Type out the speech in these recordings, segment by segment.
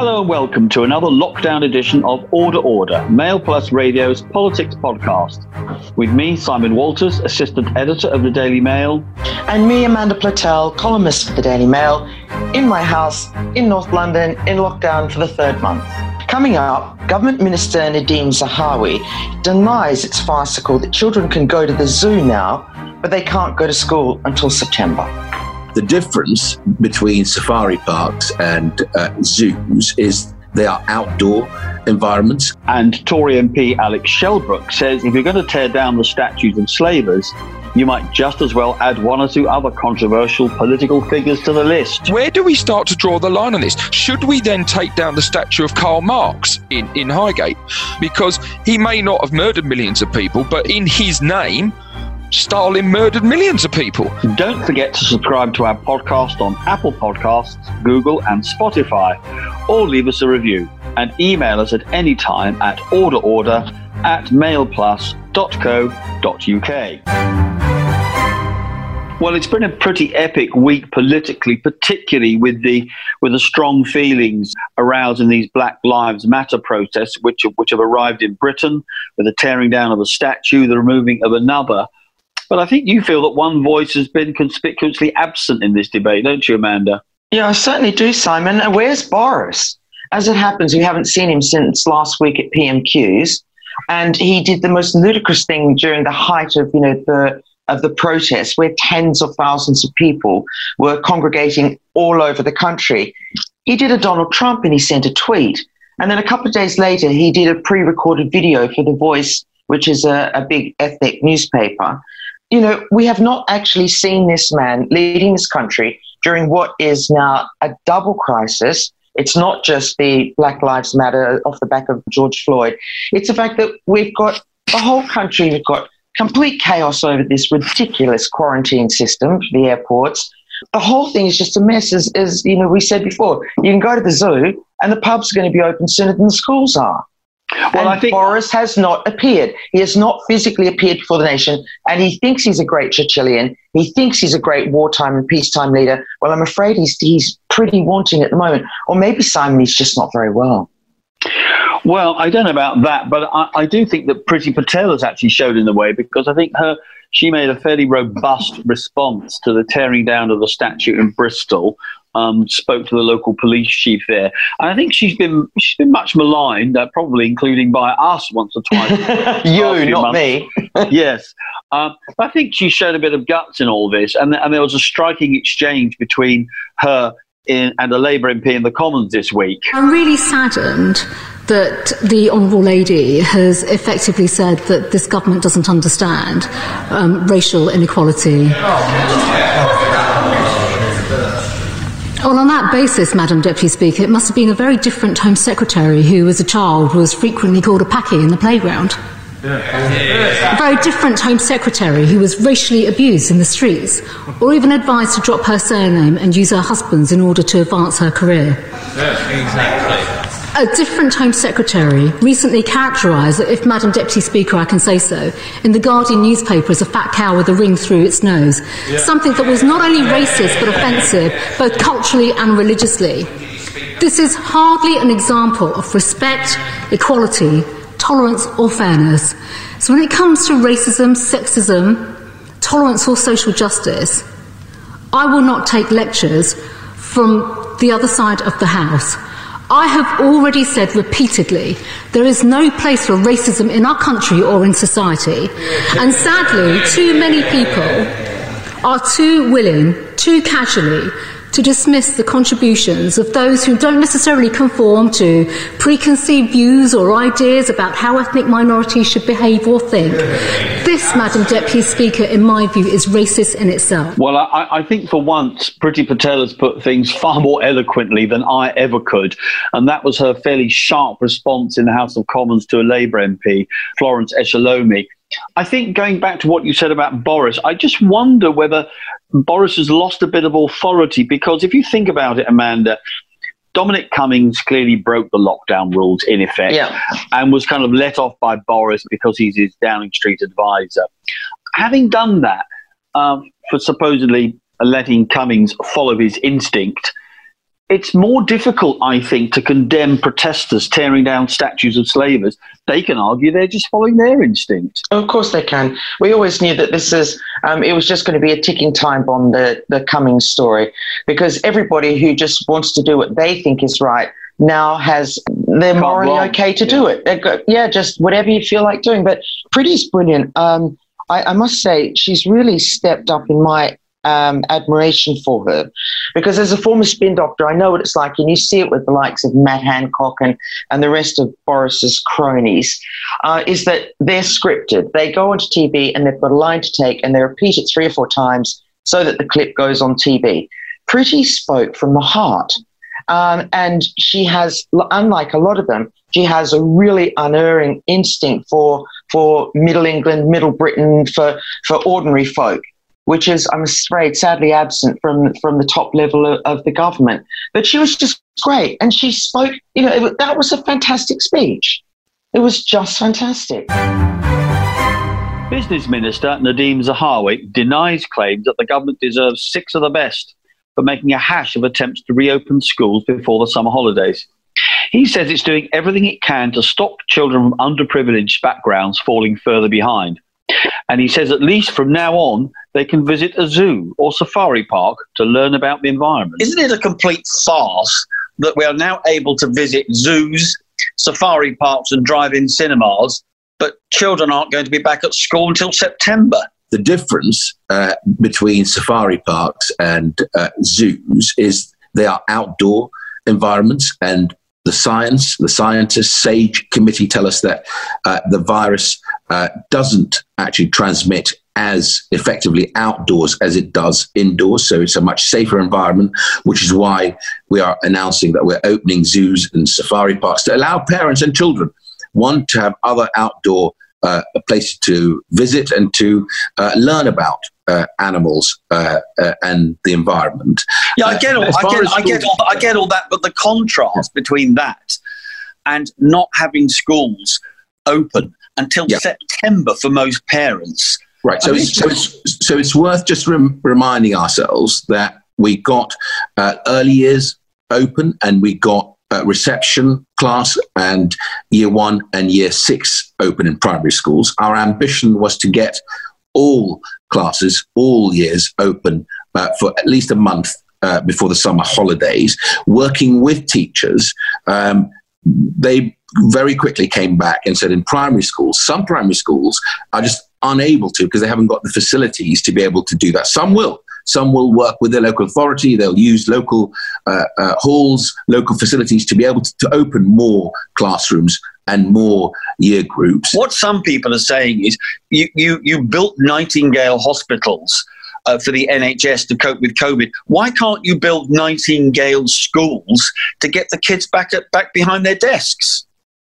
Hello and welcome to another lockdown edition of Order Order, Mail Plus Radio's politics podcast. With me, Simon Walters, assistant editor of the Daily Mail. And me, Amanda Platell, columnist for the Daily Mail, in my house in North London, in lockdown for the third month. Coming up, Government Minister Nadhim Zahawi denies it's farcical that children can go to the zoo now, but they can't go to school until September. The difference between safari parks and uh, zoos is they are outdoor environments. And Tory MP Alec Shelbrooke says if you're going to tear down the statues of slavers, you might just as well add one or two other controversial political figures to the list. Where do we start to draw the line on this? Should we then take down the statue of Karl Marx in, in Highgate? Because he may not have murdered millions of people, but in his name, Stalin murdered millions of people. Don't forget to subscribe to our podcast on Apple Podcasts, Google, and Spotify, or leave us a review and email us at any time at orderorder at mailplus.co.uk. Well, it's been a pretty epic week politically, particularly with the with the strong feelings aroused in these Black Lives Matter protests, which which have arrived in Britain with the tearing down of a statue, the removing of another. But I think you feel that one voice has been conspicuously absent in this debate, don't you, Amanda? Yeah, I certainly do, Simon. Where's Boris? As it happens, we haven't seen him since last week at PMQs, and he did the most ludicrous thing during the height of you know the of the protests, where tens of thousands of people were congregating all over the country. He did a Donald Trump and he sent a tweet, and then a couple of days later, he did a pre-recorded video for The Voice, which is a, a big ethnic newspaper. You know, we have not actually seen this man leading this country during what is now a double crisis it's not just the Black Lives Matter off the back of George Floyd. It's the fact that we've got the whole country, we've got complete chaos over this ridiculous quarantine system, the airports. The whole thing is just a mess, as, as you know, we said before. You can go to the zoo and the pubs are going to be open sooner than the schools are. Well, and I think Boris has not appeared. He has not physically appeared before the nation, and he thinks he's a great Churchillian. He thinks he's a great wartime and peacetime leader. Well, I'm afraid he's he's pretty wanting at the moment, or maybe Simon is just not very well. Well, I don't know about that, but I, I do think that Priti Patel has actually showed in the way because I think her she made a fairly robust response to the tearing down of the statue in Bristol um, spoke to the local police chief there. And I think she's been she's been much maligned, uh, probably including by us once or twice. you, not months. me. yes. Um, I think she showed a bit of guts in all this, and, and there was a striking exchange between her in, and a Labour MP in the Commons this week. I'm really saddened that the Honourable Lady has effectively said that this government doesn't understand um, racial inequality. Well, on that basis, Madam Deputy Speaker, it must have been a very different Home Secretary who, as a child, was frequently called a packy in the playground. A very different Home Secretary who was racially abused in the streets, or even advised to drop her surname and use her husband's in order to advance her career. exactly. A different Home Secretary recently characterised, if Madam Deputy Speaker I can say so, in the Guardian newspaper as a fat cow with a ring through its nose. Yeah. Something that was not only racist but offensive, both culturally and religiously. This is hardly an example of respect, equality, tolerance, or fairness. So when it comes to racism, sexism, tolerance, or social justice, I will not take lectures from the other side of the House. I have already said repeatedly there is no place for racism in our country or in society. And sadly, too many people are too willing, too casually, to dismiss the contributions of those who don't necessarily conform to preconceived views or ideas about how ethnic minorities should behave or think. This, Madam Deputy Speaker, in my view, is racist in itself. Well, I, I think for once, Priti Patel has put things far more eloquently than I ever could. And that was her fairly sharp response in the House of Commons to a Labour MP, Florence Eshalomi. I think going back to what you said about Boris, I just wonder whether Boris has lost a bit of authority because if you think about it, Amanda, Dominic Cummings clearly broke the lockdown rules in effect yeah. and was kind of let off by Boris because he's his Downing Street advisor. Having done that, um, for supposedly letting Cummings follow his instinct, it's more difficult, I think, to condemn protesters tearing down statues of slavers. They can argue they're just following their instinct. Of course they can. We always knew that this is, um, it was just going to be a ticking time bomb, the, the Cummings story, because everybody who just wants to do what they think is right now has, they're Can't morally wrong. okay to Yeah. do it. Got, yeah, just whatever you feel like doing. But Priti's brilliant. Um, I, I must say, she's really stepped up in my um, admiration for her because as a former spin doctor, I know what it's like, and you see it with the likes of Matt Hancock and, and the rest of Boris's cronies, uh, is that they're scripted. They go onto TV and they've got a line to take and they repeat it three or four times so that the clip goes on TV. Priti spoke from the heart. Um, and she has, unlike a lot of them, she has a really unerring instinct for for Middle England, Middle Britain, for for ordinary folk, which is, I'm afraid, sadly absent from from the top level of, of the government. But she was just great, and she spoke. You know, it, that was a fantastic speech. It was just fantastic. Business Minister Nadhim Zahawi denies claims that the government deserves six of the best for making a hash of attempts to reopen schools before the summer holidays. He says it's doing everything it can to stop children from underprivileged backgrounds falling further behind. And he says at least from now on, they can visit a zoo or safari park to learn about the environment. Isn't it a complete farce that we are now able to visit zoos, safari parks, and drive in cinemas, but children aren't going to be back at school until September? the difference uh, between safari parks and uh, zoos is they are outdoor environments and the science, the scientists, SAGE committee tell us that uh, the virus uh, doesn't actually transmit as effectively outdoors as it does indoors. So it's a much safer environment, which is why we are announcing that we're opening zoos and safari parks to allow parents and children, one, to have other outdoor uh, places to visit and to uh, learn about uh, animals uh, uh, and the environment. Yeah, I Uh, get all, I get, I get all, I get all that, but the contrast between that and not having schools open until Yeah. September for most parents. Right. So, it's, so, it's, so it's worth just rem- reminding ourselves that we got uh, early years open and we got uh, reception class and year one and year six open in primary schools. Our ambition was to get all classes, all years open uh, for at least a month uh, before the summer holidays, working with teachers. Um, they very quickly came back and said in primary schools, some primary schools are just unable to because they haven't got the facilities to be able to do that. Some will. Some will work with their local authority. They'll use local uh, uh, halls, local facilities to be able to, to open more classrooms and more year groups. What some people are saying is you, you, you built Nightingale hospitals uh, for the NHS to cope with COVID. Why can't you build Nightingale schools to get the kids back at, back behind their desks?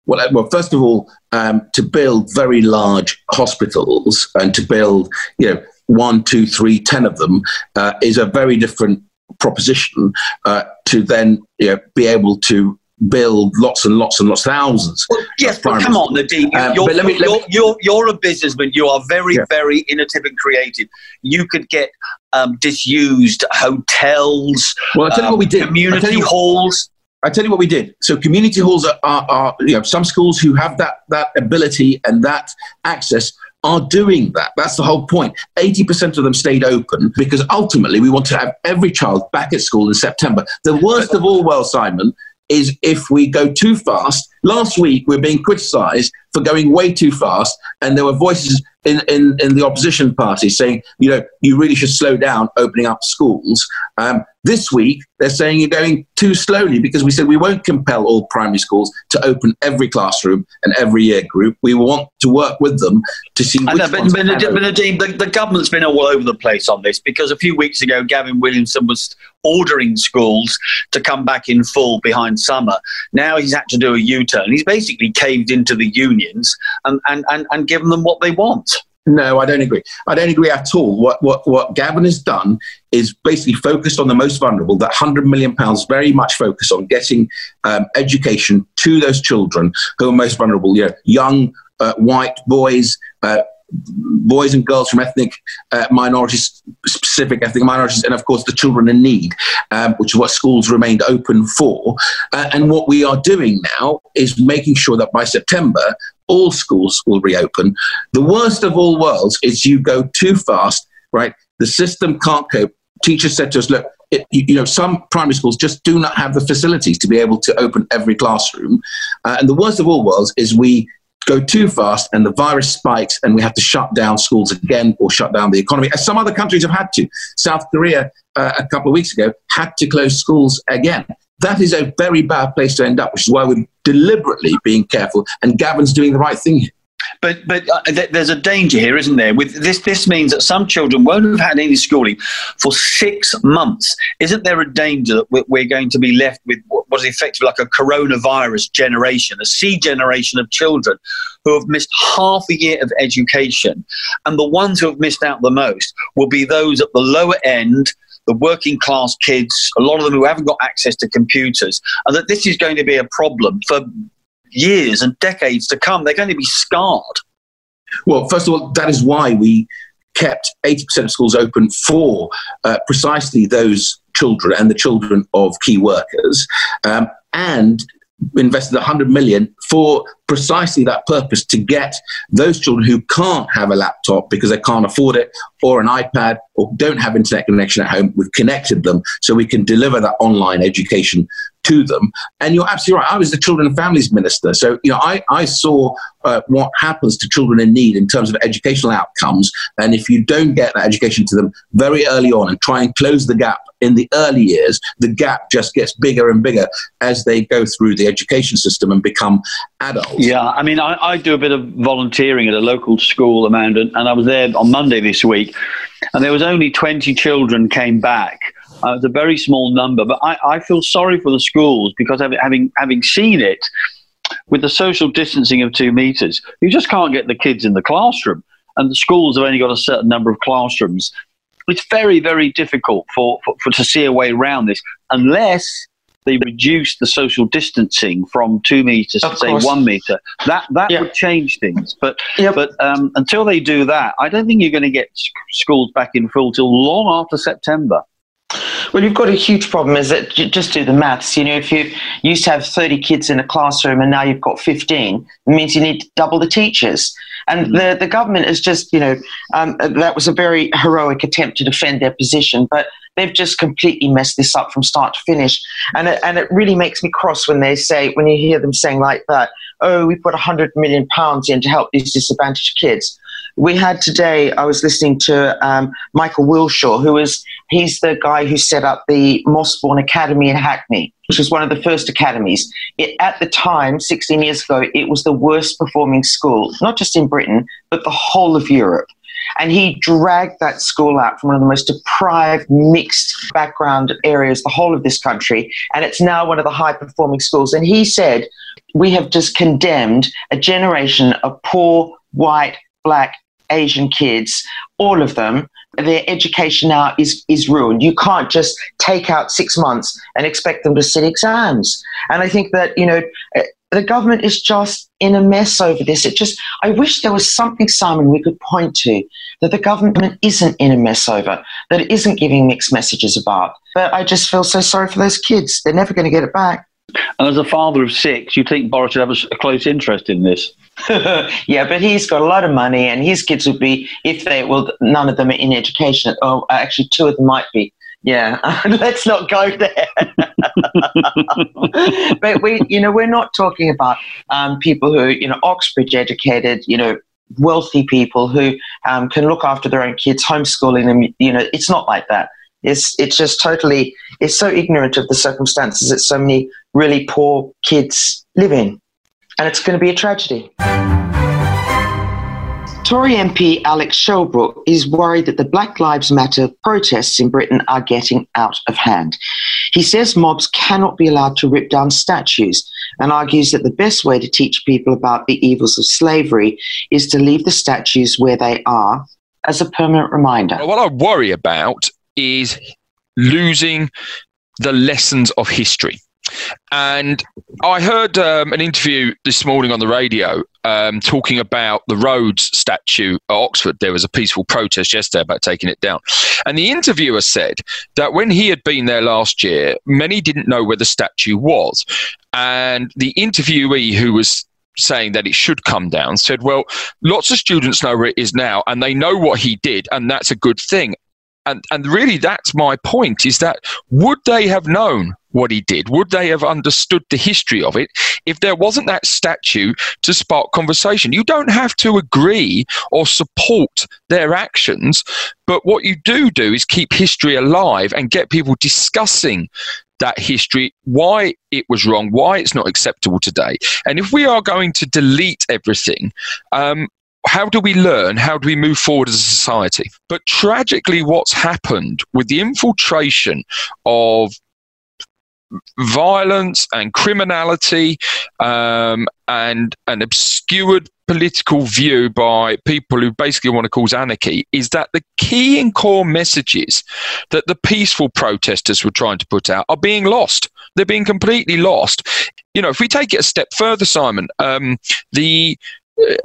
Well, uh, well, first of all, um, to build very large hospitals and to build, you know, one, two, three, ten of them uh, is a very different proposition uh, to then you know, be able to build lots and lots and lots, thousands. Well, yes, but come on. Nadine. Um, you're, but let me- you're, you're, you're a businessman. You are very, Yeah. very innovative and creative. You could get um, disused hotels, Well, I'll tell you um, what we did. I'll tell community you- halls. I tell you what we did. So community halls are, are, are you know, some schools who have that that ability and that access are doing that. That's the whole point. 80% of them stayed open because ultimately we want to have every child back at school in September. The worst of all, well, Simon, is if we go too fast. Last week we we're being criticised for going way too fast, and there were voices in, in, in the opposition party saying, you know, you really should slow down opening up schools. Um, this week they're saying you're going too slowly because we said we won't compel all primary schools to open every classroom and every year group. We want to work with them to see I which know, but, but, but Nadine, the, the government's been all over the place on this because a few weeks ago, Gavin Williamson was ordering schools to come back in full behind summer. Now he's had to do a U turn. He's basically caved into the unions and, and, and, and given them what they want. No, I don't agree. I don't agree at all. What what what Gavin has done is basically focused on the most vulnerable. That hundred million pounds very much focused on getting um, education to those children who are most vulnerable. You know, young uh, white boys. Uh, boys and girls from ethnic uh, minorities, specific ethnic minorities, and of course the children in need, um, which is what schools remained open for. Uh, and what we are doing now is making sure that by September, all schools will reopen. The worst of all worlds is you go too fast, right? The system can't cope. Teachers said to us, look, it, you know, some primary schools just do not have the facilities to be able to open every classroom. Uh, and the worst of all worlds is we go too fast and the virus spikes and we have to shut down schools again or shut down the economy, as some other countries have had to. South Korea, uh, a couple of weeks ago, had to close schools again. That is a very bad place to end up, which is why we're deliberately being careful. And Gavin's doing the right thing here. But but uh, th- there's a danger here, isn't there? With this, this means that some children won't have had any schooling for six months. Isn't there a danger that we're going to be left with what is effectively like a coronavirus generation, a C generation of children who have missed half a year of education, and the ones who have missed out the most will be those at the lower end the working class kids, a lot of them who haven't got access to computers, and that this is going to be a problem for years and decades to come. They're going to be scarred. Well, first of all, that is why we kept 80% of schools open for uh, precisely those children and the children of key workers. Um, and invested 100 million for precisely that purpose to get those children who can't have a laptop because they can't afford it or an iPad or don't have internet connection at home we've connected them so we can deliver that online education to them. And you're absolutely right I was the children and families minister. So you know I, I saw uh, what happens to children in need in terms of educational outcomes. And if you don't get that education to them very early on and try and close the gap in the early years, the gap just gets bigger and bigger as they go through the education system and become adults. Yeah, I mean, I, I do a bit of volunteering at a local school, Amanda, and I was there on Monday this week, and there was only 20 children came back. Uh, it's a very small number, but I, I feel sorry for the schools because having having seen it with the social distancing of two meters, you just can't get the kids in the classroom, and the schools have only got a certain number of classrooms it's very, very difficult for, for, for to see a way around this unless they reduce the social distancing from two meters of to say one meter. That that yeah. would change things. But yep. but um, until they do that, I don't think you're going to get schools back in full till long after September. Well, you've got a huge problem. Is that just do the maths? You know, if you used to have 30 kids in a classroom and now you've got 15, it means you need to double the teachers. And the, the government is just, you know, um, that was a very heroic attempt to defend their position, but they've just completely messed this up from start to finish. And it, and it really makes me cross when they say, when you hear them saying like that, oh, we put 100 million pounds in to help these disadvantaged kids we had today, I was listening to um, Michael Wilshaw, who is, he's the guy who set up the Mossbourne Academy in Hackney, which was one of the first academies. It, at the time, 16 years ago, it was the worst performing school, not just in Britain, but the whole of Europe. And he dragged that school out from one of the most deprived, mixed background areas, the whole of this country. And it's now one of the high performing schools. And he said, We have just condemned a generation of poor, white, black, Asian kids, all of them, their education now is, is ruined. You can't just take out six months and expect them to sit exams. And I think that, you know, eh, the government is just in a mess over this. It just, I wish there was something, Simon, we could point to that the government isn't in a mess over, that it isn't giving mixed messages about. But I just feel so sorry for those kids. They're never going to get it back. And as a father of six, you think Boris should have a close interest in this? yeah, but he's got a lot of money, and his kids would be, if they, well, none of them are in education. Oh, actually, two of them might be. Yeah, let's not go there. but we, you know, we're not talking about um, people who, you know, Oxbridge educated, you know, wealthy people who um, can look after their own kids, homeschooling them. You know, it's not like that. It's it's just totally. It's so ignorant of the circumstances that so many really poor kids live in and it's going to be a tragedy. Tory MP Alec Shelbrooke is worried that the Black Lives Matter protests in Britain are getting out of hand. He says mobs cannot be allowed to rip down statues and argues that the best way to teach people about the evils of slavery is to leave the statues where they are as a permanent reminder. What I worry about is losing the lessons of history. And I heard um, an interview this morning on the radio um, talking about the Rhodes statue at Oxford. There was a peaceful protest yesterday about taking it down. And the interviewer said that when he had been there last year, many didn't know where the statue was. And the interviewee who was saying that it should come down said, Well, lots of students know where it is now and they know what he did, and that's a good thing. And, and really, that's my point is that would they have known what he did? Would they have understood the history of it if there wasn't that statue to spark conversation? You don't have to agree or support their actions, but what you do do is keep history alive and get people discussing that history, why it was wrong, why it's not acceptable today. And if we are going to delete everything, um, how do we learn? How do we move forward as a society? But tragically, what's happened with the infiltration of violence and criminality um, and an obscured political view by people who basically want to cause anarchy is that the key and core messages that the peaceful protesters were trying to put out are being lost. They're being completely lost. You know, if we take it a step further, Simon, um, the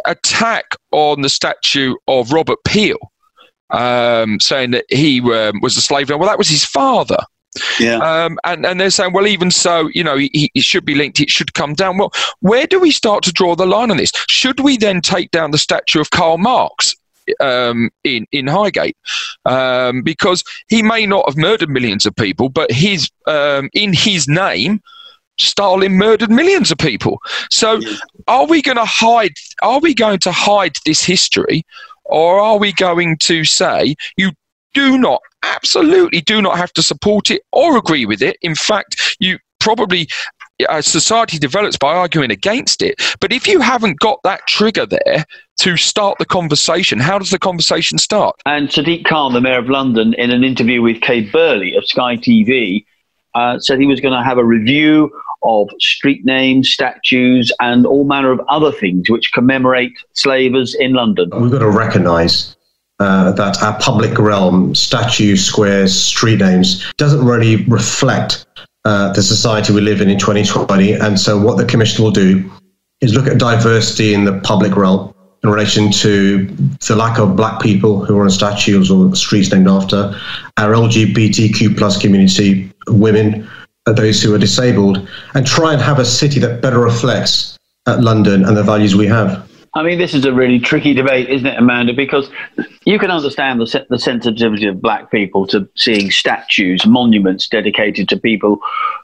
attack on the statue of Robert Peel, um, saying that he um, was a slave. owner. Well, that was his father. Yeah. Um, and, and they're saying, well, even so, you know, he, he should be linked, it should come down. Well, where do we start to draw the line on this? Should we then take down the statue of Karl Marx? Um, in in Highgate, um, because he may not have murdered millions of people, but his um, in his name, Stalin murdered millions of people. So, are we going to hide? Are we going to hide this history, or are we going to say you do not, absolutely do not have to support it or agree with it. In fact, you probably a society develops by arguing against it. But if you haven't got that trigger there to start the conversation, how does the conversation start? And Sadiq Khan, the mayor of London, in an interview with Kay Burley of Sky TV, uh, said he was going to have a review of street names, statues, and all manner of other things which commemorate slavers in London. We've got to recognise uh, that our public realm, statues, squares, street names, doesn't really reflect uh, the society we live in in 2020. And so, what the commission will do is look at diversity in the public realm in relation to the lack of black people who are on statues or streets named after, our LGBTQ plus community, women, uh, those who are disabled, and try and have a city that better reflects uh, London and the values we have. I mean, this is a really tricky debate, isn't it, Amanda? Because you can understand the, the sensitivity of black people to seeing statues, monuments dedicated to people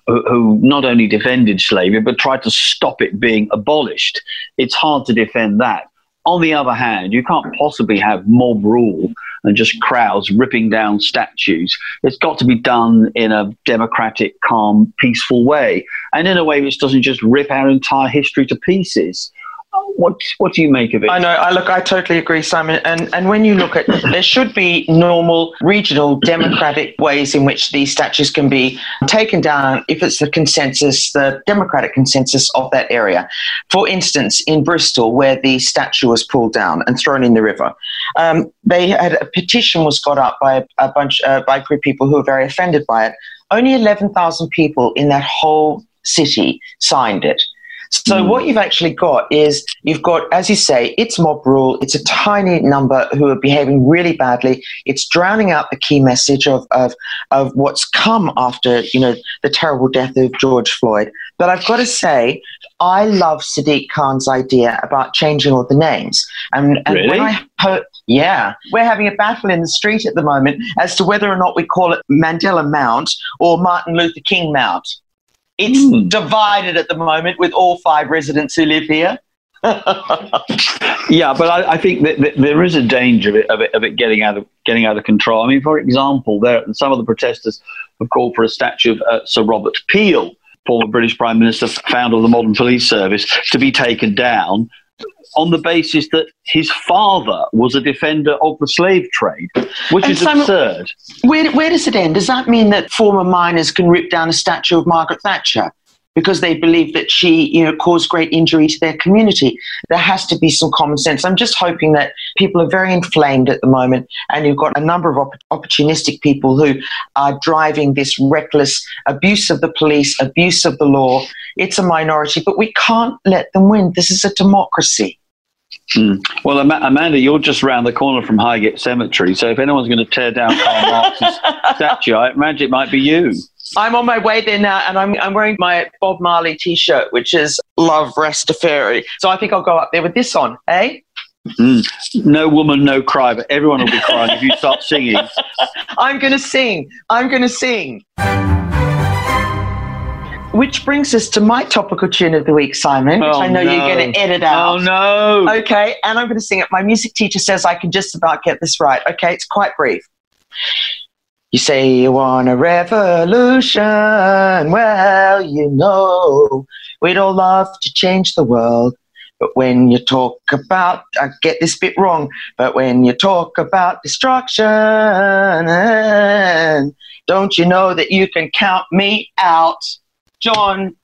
who, who not only defended slavery, but tried to stop it being abolished. It's hard to defend that. On the other hand, you can't possibly have mob rule and just crowds ripping down statues. It's got to be done in a democratic, calm, peaceful way, and in a way which doesn't just rip our entire history to pieces. What what do you make of it? I know. I look. I totally agree, Simon. And and when you look at, there should be normal, regional, democratic ways in which these statues can be taken down if it's the consensus, the democratic consensus of that area. For instance, in Bristol, where the statue was pulled down and thrown in the river, um, they had a petition was got up by a, bunch uh, by a group of people who were very offended by it. Only eleven thousand people in that whole city signed it. So mm. what you've actually got is you've got, as you say, it's mob rule. It's a tiny number who are behaving really badly. It's drowning out the key message of, of, of what's come after, you know, the terrible death of George Floyd. But I've got to say, I love Sadiq Khan's idea about changing all the names. And, and really? when I heard, yeah, we're having a battle in the street at the moment as to whether or not we call it Mandela Mount or Martin Luther King Mount. It's mm. divided at the moment with all five residents who live here. yeah, but I, I think that, that, there is a danger of it, of it, of it getting out of getting out of control. I mean, for example, there some of the protesters have called for a statue of uh, Sir Robert Peel, former British Prime Minister, founder of the modern police service, to be taken down on the basis that his father was a defender of the slave trade, which and is Simon, absurd. Where, where does it end? Does that mean that former miners can rip down a statue of Margaret Thatcher? because they believe that she, you know, caused great injury to their community. There has to be some common sense. I'm just hoping that people are very inflamed at the moment, and you've got a number of op- opportunistic people who are driving this reckless abuse of the police, abuse of the law. It's a minority, but we can't let them win. This is a democracy. Mm. Well, Amanda, you're just round the corner from Highgate Cemetery, so if anyone's going to tear down Karl Marx's statue, I imagine it might be you. I'm on my way there now, and I'm, I'm wearing my Bob Marley T-shirt, which is "Love Rastafari." So I think I'll go up there with this on, eh? Mm. No woman, no cry, but everyone will be crying if you start singing. I'm going to sing. I'm going to sing. Which brings us to my topical tune of the week, Simon, which oh, I know no. you're going to edit oh, out. Oh, no. Okay, and I'm going to sing it. My music teacher says I can just about get this right. Okay, it's quite brief. You say you want a revolution. Well, you know, we'd all love to change the world. But when you talk about, I get this bit wrong, but when you talk about destruction, don't you know that you can count me out? John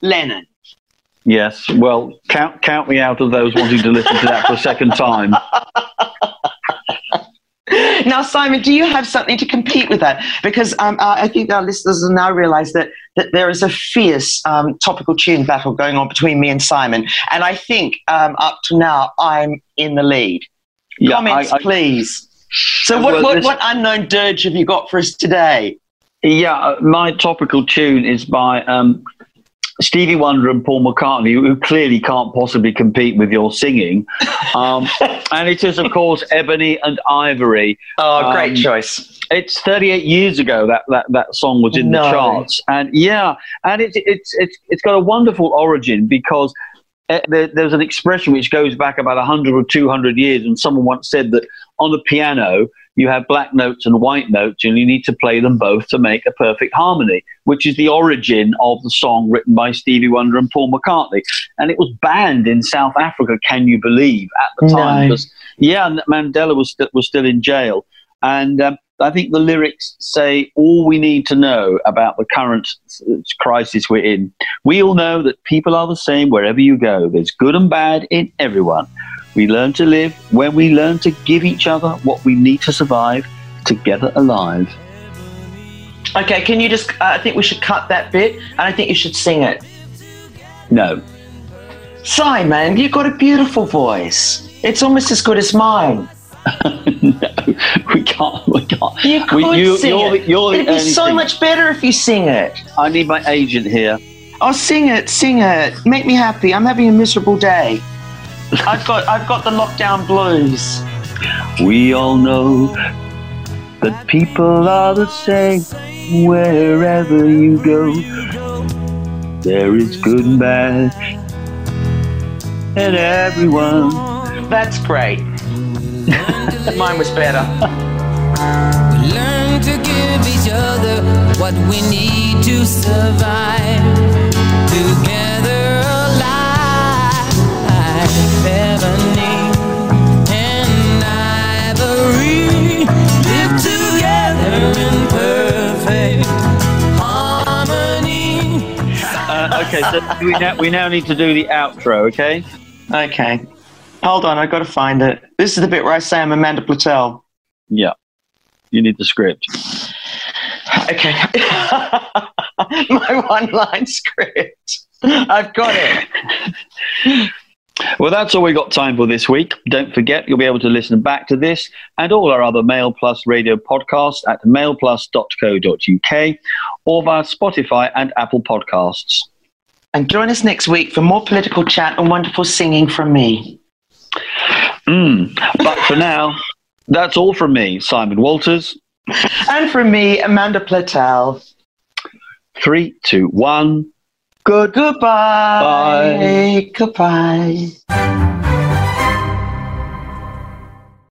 Lennon. Yes, well, count count me out of those wanting to listen to that for a second time. now, Simon, do you have something to compete with that? Because um, I think our listeners will now realize that, that there is a fierce um, topical tune battle going on between me and Simon. And I think um, up to now, I'm in the lead. Yeah, Comments, I, I, please. So, what, well, what, what unknown dirge have you got for us today? Yeah, my topical tune is by um, Stevie Wonder and Paul McCartney, who clearly can't possibly compete with your singing. Um, and it is, of course, Ebony and Ivory. Oh, great um, choice. It's 38 years ago that that, that song was in no. the charts. And yeah, and it's, it's, it's, it's got a wonderful origin because eh, there's an expression which goes back about 100 or 200 years, and someone once said that on the piano, you have black notes and white notes, and you need to play them both to make a perfect harmony, which is the origin of the song written by Stevie Wonder and Paul McCartney. And it was banned in South Africa, can you believe, at the time? No. Yeah, Mandela was, st- was still in jail. And um, I think the lyrics say all we need to know about the current crisis we're in. We all know that people are the same wherever you go. There's good and bad in everyone. We learn to live when we learn to give each other what we need to survive together alive. Okay, can you just? Uh, I think we should cut that bit, and I think you should sing it. No. Simon, you've got a beautiful voice. It's almost as good as mine. no, we can't. We can't. You could we, you, sing you're, it. You're It'd be so much better if you sing it. I need my agent here. Oh, sing it, sing it. Make me happy. I'm having a miserable day. I've got I've got the lockdown blues. We all know that people are the same wherever you go. There is good and bad and everyone. That's great. Mine was better. We learn to give each other what we need to survive okay, so we now, we now need to do the outro, okay? Okay. Hold on, I've got to find it. This is the bit where I say I'm Amanda Platell. Yeah. You need the script. Okay. My one line script. I've got it. Well, that's all we got time for this week. Don't forget, you'll be able to listen back to this and all our other Mail Plus radio podcasts at mailplus.co.uk or via Spotify and Apple Podcasts. And join us next week for more political chat and wonderful singing from me. Mm, but for now, that's all from me, Simon Walters. And from me, Amanda Platell. Three, two, one. Good goodbye. Bye. Goodbye.